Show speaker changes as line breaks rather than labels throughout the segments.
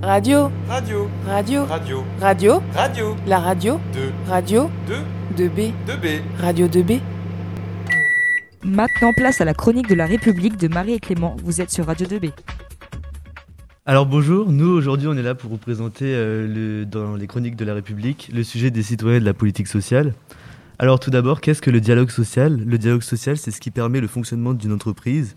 Radio.
Radio.
Radio.
Radio.
Radio.
Radio.
La radio.
2.
Radio.
2.
2B.
2B.
Radio 2B.
Maintenant, place à la chronique de la République de Marie et Clément. Vous êtes sur Radio 2B.
Alors bonjour, nous aujourd'hui on est là pour vous présenter euh, le, dans les chroniques de la République le sujet des citoyens de la politique sociale. Alors tout d'abord, qu'est-ce que le dialogue social? Le dialogue social, c'est ce qui permet le fonctionnement d'une entreprise.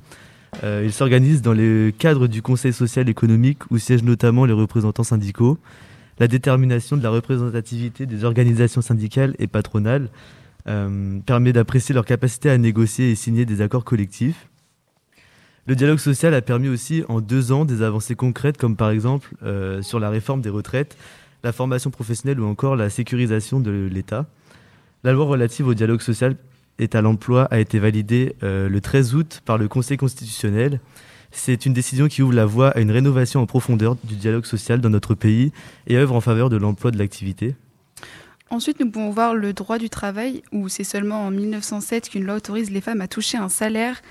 Euh, il s'organise dans le cadre du Conseil social économique où siègent notamment les représentants syndicaux. La détermination de la représentativité des organisations syndicales et patronales euh, permet d'apprécier leur capacité à négocier et signer des accords collectifs. Le dialogue social a permis aussi en deux ans des avancées concrètes comme par exemple euh, sur la réforme des retraites, la formation professionnelle ou encore la sécurisation de l'État. La loi relative au dialogue social et à l'emploi a été validée euh, le 13 août par le Conseil constitutionnel. C'est une décision qui ouvre la voie à une rénovation en profondeur du dialogue social dans notre pays et œuvre en faveur de l'emploi de l'activité.
Ensuite, nous pouvons voir le droit du travail, où c'est seulement en 1907 qu'une loi autorise les femmes à toucher un salaire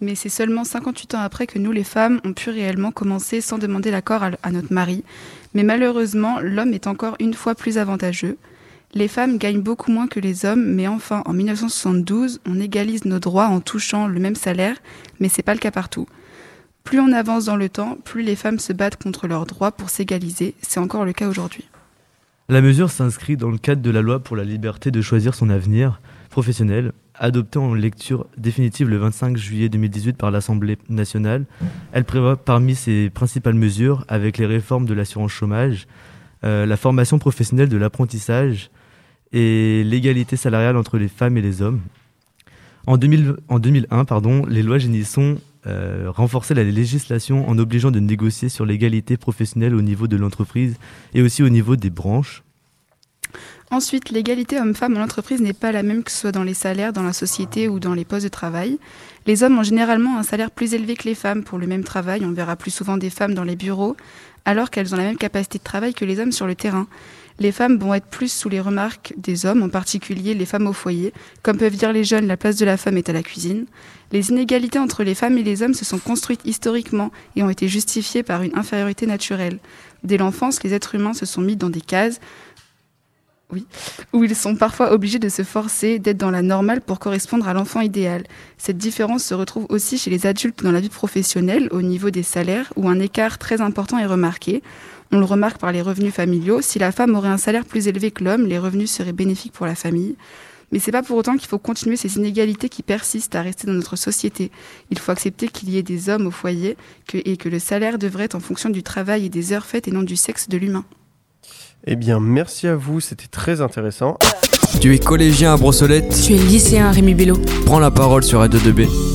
mais c'est seulement 58 ans après que nous, les femmes, ont pu réellement commencer sans demander l'accord à, notre mari. Mais malheureusement, l'homme est encore une fois plus avantageux. Les femmes gagnent beaucoup moins que les hommes, mais enfin, en 1972, on égalise nos droits en touchant le même salaire, mais c'est pas le cas partout. Plus on avance dans le temps, plus les femmes se battent contre leurs droits pour s'égaliser. C'est encore le cas aujourd'hui.
La mesure s'inscrit dans le cadre de la loi pour la liberté de choisir son avenir professionnel, adoptée en lecture définitive le 25 juillet 2018 par l'Assemblée nationale. Elle prévoit parmi ses principales mesures, avec les réformes de l'assurance chômage, la formation professionnelle de l'apprentissage et l'égalité salariale entre les femmes et les hommes. En, 2001, pardon, les lois Génisson euh, renforçaient la législation en obligeant de négocier sur l'égalité professionnelle au niveau de l'entreprise et aussi au niveau des branches.
Ensuite, l'égalité homme-femme en entreprise n'est pas la même que ce soit dans les salaires, dans la société ou dans les postes de travail. Les hommes ont généralement un salaire plus élevé que les femmes pour le même travail. On verra plus souvent des femmes dans les bureaux, alors qu'elles ont la même capacité de travail que les hommes sur le terrain. Les femmes vont être plus sous les remarques des hommes, en particulier les femmes au foyer. Comme peuvent dire les jeunes, la place de la femme est à la cuisine. Les inégalités entre les femmes et les hommes se sont construites historiquement et ont été justifiées par une infériorité naturelle. Dès l'enfance, les êtres humains se sont mis dans des cases oui, où ils sont parfois obligés de se forcer d'être dans la normale pour correspondre à l'enfant idéal. Cette différence se retrouve aussi chez les adultes dans la vie professionnelle au niveau des salaires où un écart très important est remarqué. On le remarque par les revenus familiaux. Si la femme aurait un salaire plus élevé que l'homme, les revenus seraient bénéfiques pour la famille. Mais c'est pas pour autant qu'il faut continuer ces inégalités qui persistent à rester dans notre société. Il faut accepter qu'il y ait des hommes au foyer et que le salaire devrait être en fonction du travail et des heures faites et non du sexe de l'humain.
Eh bien, merci à vous, c'était très intéressant.
Tu es collégien à Brossolette
Tu es lycéen à Rémi Bello
Prends la parole sur Radio 2B.